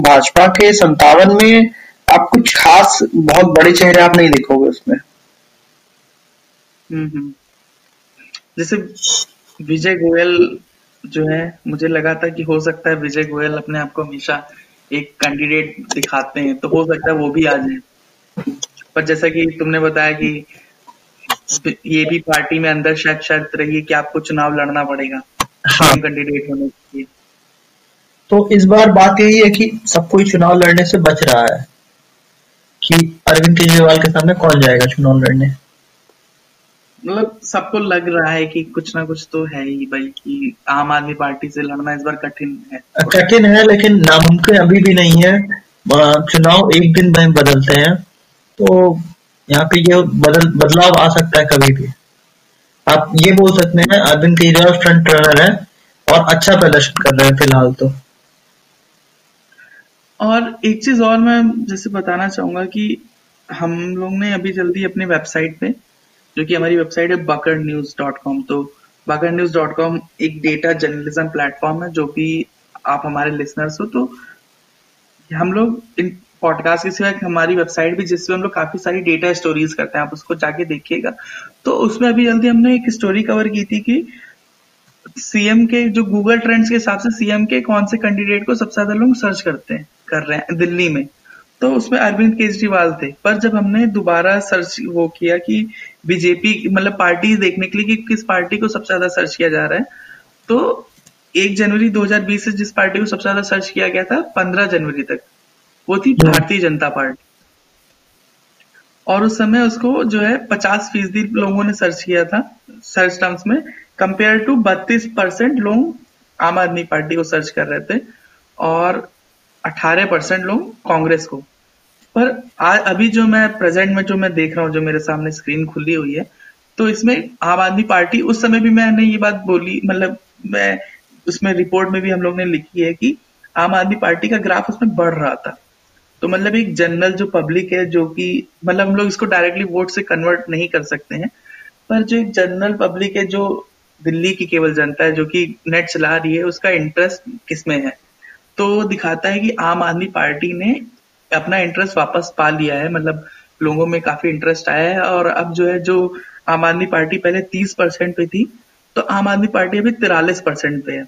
भाजपा के संतावन में आप कुछ खास बहुत बड़े चेहरे आप नहीं देखोगे उसमें।
हम्म, हम्म। जैसे विजय गोयल जो है मुझे लगा था कि हो सकता है विजय गोयल अपने आप को हमेशा एक कैंडिडेट दिखाते हैं तो हो सकता है वो भी आ जाए। पर जैसा कि तुमने बताया कि ये भी पार्टी में अंदर शायद शर्त रही है कि आपको चुनाव लड़ना पड़ेगा। हाँ। कैंडिडेट होने के लिए।
तो इस बार बात यही है कि सब कोई चुनाव लड़ने से बच रहा है कि अरविंद केजरीवाल के सामने कौन जाएगा चुनाव लड़ने?
मतलब सबको लग रहा है कि कुछ ना कुछ तो है ही भाई कि आम आदमी पार्टी से लड़ना इस बार कठिन है।
कठिन है लेकिन नामुमकिन अभी भी नहीं है। चुनाव एक दिन में बदलते हैं तो यहाँ पे ये बदल बदलाव आ सकता है कभी भी। आप ये बोल सकते हैं अरविंद केजरीवाल फ्रंट रनर है और अच्छा प्रदर्शन कर रहे हैं फ़िलहाल तो।
और एक चीज़ और मैं जैसे बताना चाहूँगा कि हम लोग ने अभी जल्दी अपने वेबसाइट पे, जो कि हमारी वेबसाइट है बकर न्यूज़ डॉट कॉम तो बकर न्यूज़ डॉट कॉम एक डेटा जर्नलिज्म प्लेटफॉर्म है, जो कि आप हमारे लिसनर्स हो तो हम लोग इन पॉडकास्ट के सिवा हमारी वेबसाइट भी जिसमें हम लोग काफ़ी सारी डेटा स्टोरीज करते हैं, आप उसको जाके देखिएगा। तो उसमें अभी जल्दी हमने एक स्टोरी कवर की थी कि सीएम के जो गूगल ट्रेंड्स के हिसाब से सीएम के कौन से कैंडिडेट को सबसे ज़्यादा लोग सर्च करते हैं। कर रहे हैं दिल्ली में। तो उसमें अरविंद केजरीवाल थे। पर जब हमने दोबारा सर्च वो किया कि बीजेपी मतलब पार्टी देखने के लिए कि किस पार्टी को सबसे ज़्यादा सर्च किया जा रहा है तो एक जनवरी 2020 से जिस पार्टी को सबसे ज़्यादा सर्च किया गया था 15 जनवरी तक वो थी हम्म। भारतीय जनता पार्टी। और उस समय उसको जो है 50 फ़ीसदी लोगों ने सर्च किया था सर्च टर्म्स में कंपेयर टू 32 परसेंट लोग आम आदमी पार्टी को सर्च कर रहे थे। और 18 परसेंट लोग कांग्रेस को। पर आज अभी जो मैं प्रेजेंट में जो मैं देख रहा हूँ, जो मेरे सामने स्क्रीन खुली हुई है तो इसमें आम आदमी पार्टी, उस समय भी मैंने ये बात बोली मतलब मैं उसमें रिपोर्ट में भी हम लोग ने लिखी है कि आम आदमी पार्टी का ग्राफ उसमें बढ़ रहा था। तो मतलब एक जनरल जो पब्लिक है, जो कि मतलब हम लोग इसको डायरेक्टली वोट से कन्वर्ट नहीं कर सकते हैं, पर जो एक जनरल पब्लिक है, जो दिल्ली की केवल जनता है, जो कि नेट चला रही है, उसका इंटरेस्ट किसमें है? तो दिखाता है कि आम आदमी पार्टी ने अपना इंटरेस्ट वापस पा लिया है। मतलब लोगों में काफ़ी इंटरेस्ट आया है और अब जो है जो आम आदमी पार्टी पहले तीस परसेंट पे थी तो आम आदमी पार्टी अभी तिरालीस परसेंट पे है।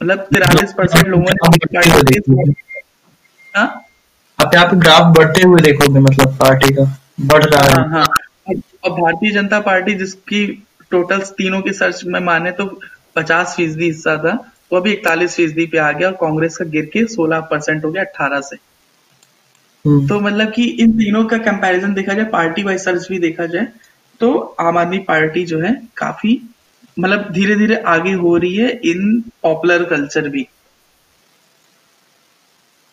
मतलब तिरालीस परसेंट लोगों ने
हाँ? आप ग्राफ बढ़ते हुए देखोगे मतलब पार्टी का बढ़ रहा है।
हाँ, हाँ। और भारतीय जनता पार्टी जिसकी टोटल तीनों की सर्च में माने तो पचास फ़ीसदी हिस्सा था। वो अभी इकतालीस फ़ीसदी पे आ गया और कांग्रेस का गिर के सोलह परसेंट हो गया अट्ठारह से हम्म। तो मतलब कि इन तीनों का कंपैरिजन देखा जाए पार्टी वाइज सर्च भी देखा जाए तो आम आदमी पार्टी जो है काफ़ी मतलब धीरे धीरे आगे हो रही है इन पॉपुलर कल्चर भी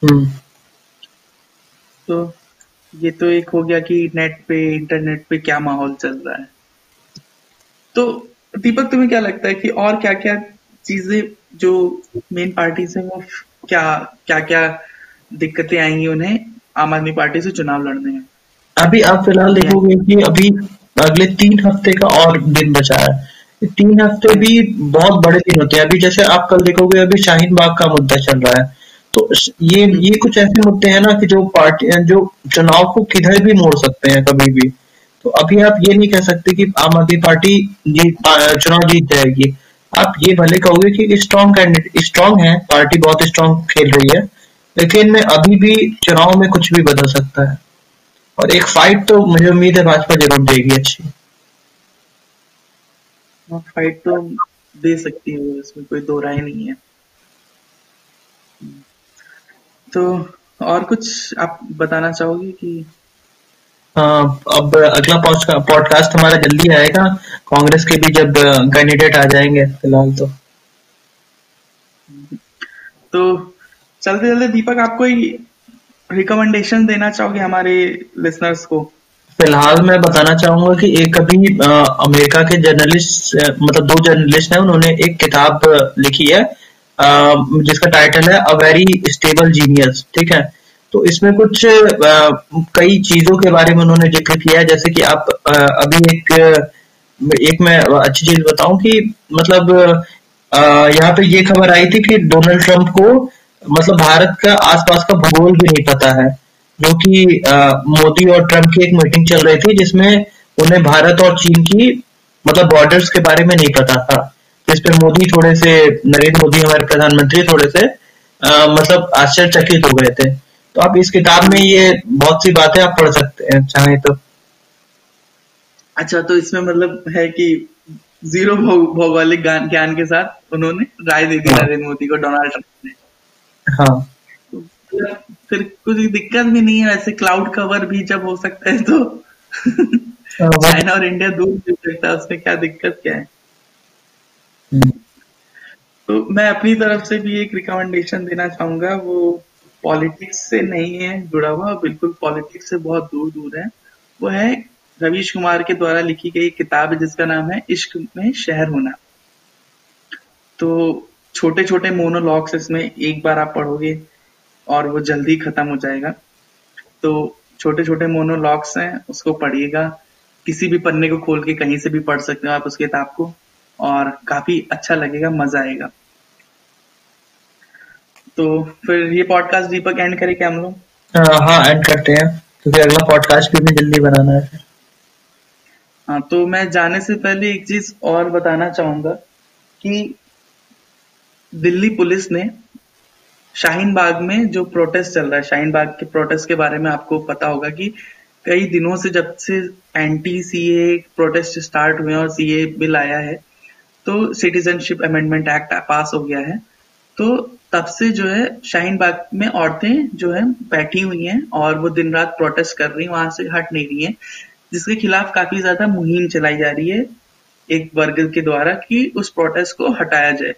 हम्म। तो ये तो एक हो गया कि नेट पे इंटरनेट पे क्या माहौल चल रहा है तो दीपक तुम्हें क्या लगता है कि और क्या क्या चीज़ें जो मेन पार्टी से वो क्या क्या क्या दिक्कतें आएँगी उन्हें? आम आदमी पार्टी से चुनाव लड़ने में
अभी आप फ़िलहाल देखोगे कि अभी अगले तीन हफ़्ते का और दिन बचा है। तीन हफ़्ते भी बहुत बड़े दिन होते हैं। अभी जैसे आप कल देखोगे, अभी शाहीन बाग का मुद्दा चल रहा है। तो ये ये कुछ ऐसे मुद्दे हैं ना कि जो पार्टी, जो चुनाव को किधर भी मोड़ सकते हैं कभी भी। तो अभी आप ये नहीं कह सकते कि आम आदमी पार्टी जीत चुनाव जीत जाएगी। आप ये भले कहोगे कि स्ट्रॉन्ग कैंडिडेट स्ट्रॉन्ग है पार्टी बहुत स्ट्रॉन्ग खेल रही है लेकिन अभी भी चुनाव में कुछ भी बदल सकता है। और एक फाइट तो मुझे उम्मीद है भाजपा ज़रूर देगी अच्छी।
फाइट हाँ, तो दे सकती है इसमें कोई दो राय नहीं है। तो और कुछ आप बताना चाहोगे कि
अब अगला पॉडकास्ट हमारा जल्दी आएगा। कांग्रेस के भी जब कैंडिडेट आ जाएँगे फ़िलहाल तो।
तो चलते चलते दीपक आप कोई रिकमेंडेशन देना चाहोगे हमारे लिसनर्स को?
फ़िलहाल मैं बताना चाहूँगा कि एक अभी अमेरिका के जर्नलिस्ट मतलब दो जर्नलिस्ट हैं उन्होंने एक किताब लिखी है जिसका टाइटल है अ वेरी स्टेबल जीनियस ठीक है? तो इसमें कुछ कई चीज़ों के बारे में उन्होंने ज़िक्र किया जैसे कि आप अभी एक एक मैं अच्छी चीज़ बताऊँ कि मतलब यहाँ पे ये खबर आई थी कि डोनाल्ड ट्रंप को मतलब भारत का आसपास का भूगोल भी नहीं पता है जो कि मोदी और ट्रंप की एक मीटिंग चल रही थी जिसमें उन्हें भारत और चीन की मतलब बॉर्डर्स के बारे में नहीं पता था। जिस पे मोदी थोड़े से नरेंद्र मोदी हमारे प्रधानमंत्री थोड़े से आ, मतलब आश्चर्यचकित हो गए थे। तो आप इस किताब में ये बहुत सी बातें आप पढ़ सकते हैं चाहे तो।
अच्छा तो इसमें मतलब है कि ज़ीरो भौगोलिक ज्ञान के साथ उन्होंने राय दे दी हाँ। नरेंद्र मोदी को डोनाल्ड ट्रंप ने। हाँ। तो फिर कुछ दिक्कत भी नहीं है वैसे क्लाउड कवर भी जब हो सकता है तो। हाँ, [laughs] चाइना और इंडिया दूर भी सकता है उसमें क्या दिक्कत क्या है? हम्म। तो मैं अपनी तरफ़ से भी एक रिकमेंडेशन देना चाहूँगा वो पॉलिटिक्स से नहीं है, जुड़ा हुआ, बिल्कुल पॉलिटिक्स से बहुत दूर दूर है। वो है रवीश कुमार के द्वारा लिखी गई किताब जिसका नाम है इश्क में शहर होना। तो छोटे छोटे मोनोलॉग्स इसमें एक बार आप पढ़ोगे और वो जल्दी खत्म हो जाएगा। तो छोटे छोटे मोनोलॉग्स हैं, उसको पढ़िएगा। किसी भी पन्ने को खोल के कहीं से भी पढ़ सकते हो आप उस किताब को और काफ़ी अच्छा लगेगा, मज़ा आएगा। तो फिर ये पॉडकास्ट दीपक एंड करें क्या हम लोग?
हाँ एंड करते हैं। क्योंकि अगला पॉडकास्ट भी हमें जल्दी बनाना है।
हाँ तो मैं जाने से पहले एक चीज़ और बताना चाहूँगा कि दिल्ली पुलिस ने शाहीन बाग में जो प्रोटेस्ट चल रहा है शाहीन बाग के प्रोटेस्ट के बारे में आपको पता होगा कि कई दिनों से जब से एंटी सीए प्रोटेस्ट स्टार्ट हुए और सीए बिल आया है तो सिटीजनशिप अमेंडमेंट एक्ट पास हो गया है। तो तब से जो है, शाहीन बाग में औरतें जो है, बैठी हुई हैं और वो दिन रात प्रोटेस्ट कर रही हैं, वहाँ से हट नहीं रही हैं, जिसके खिलाफ काफ़ी ज़्यादा मुहिम चलाई जा रही है एक वर्ग के द्वारा कि उस प्रोटेस्ट को हटाया जाए।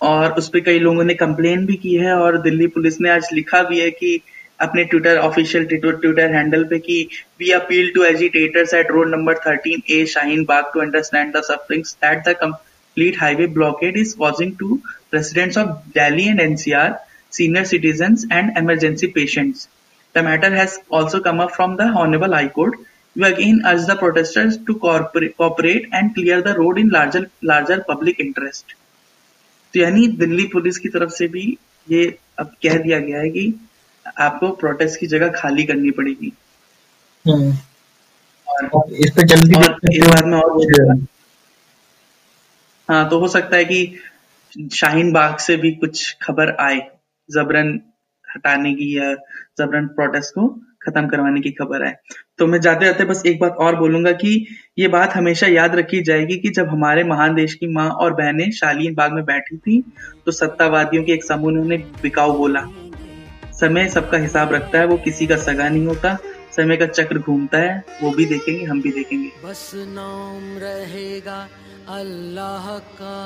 और उस पर कई लोगों ने कंप्लेन भी की है और दिल्ली पुलिस ने आज लिखा भी है कि अपने ट्विटर ऑफिशियल ट्विटर हैंडल पे कि we appeal to agitators at road number 13 A Shaheen Bagh to understand the sufferings the complete highway blockade is causing to residents of Delhi and NCR, senior citizens and emergency patients. The matter has also come up from the Honorable High Court. We again urge the protesters to cooperate and clear the road in larger larger public interest. तो यानी दिल्ली पुलिस की तरफ़ से भी ये अब कह दिया गया है कि आपको प्रोटेस्ट की जगह खाली करनी पड़ेगी हम्म। और इस पे जल्दी और इस बात में और हाँ तो हो सकता है कि शाहीन बाग से भी कुछ खबर आए, जबरन हटाने की या जबरन प्रोटेस्ट को खत्म करवाने की खबर आए। तो मैं जाते जाते बस एक बात और बोलूँगा कि ये बात हमेशा याद रखी जाएगी कि जब हमारे महान देश की माँ और बहनें शालीन बाग में बैठी थी तो सत्तावादियों के एक समूह ने उन्हें बिकाऊ बोला। समय सबका हिसाब रखता है, वो किसी का सगा नहीं होता। समय का चक्र घूमता है वो भी देखेंगे हम भी देखेंगे। बस नाम रहेगा अल्लाह का।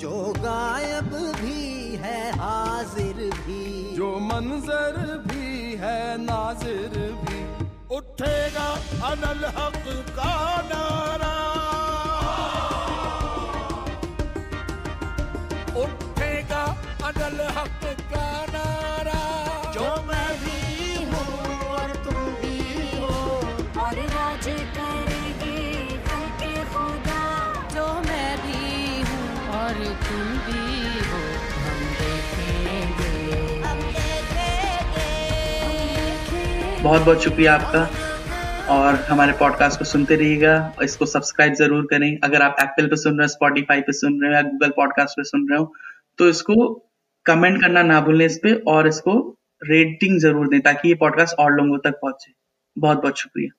जो गायब भी है हाजिर भी। जो मंजर भी है नाजिर भी। उठेगा अनल हक का नारा। उठेगा अनल हक का बहुत बहुत शुक्रिया आपका। और हमारे पॉडकास्ट को सुनते रहिएगा और इसको सब्सक्राइब ज़रूर करें। अगर आप एप्पल पे सुन रहे हो स्पॉटीफाई पे सुन रहे हो या गूगल पॉडकास्ट पे सुन रहे हो तो इसको कमेंट करना ना भूलें इस पे और इसको रेटिंग ज़रूर दें ताकि ये पॉडकास्ट और लोगों तक पहुँचे। बहुत बहुत शुक्रिया।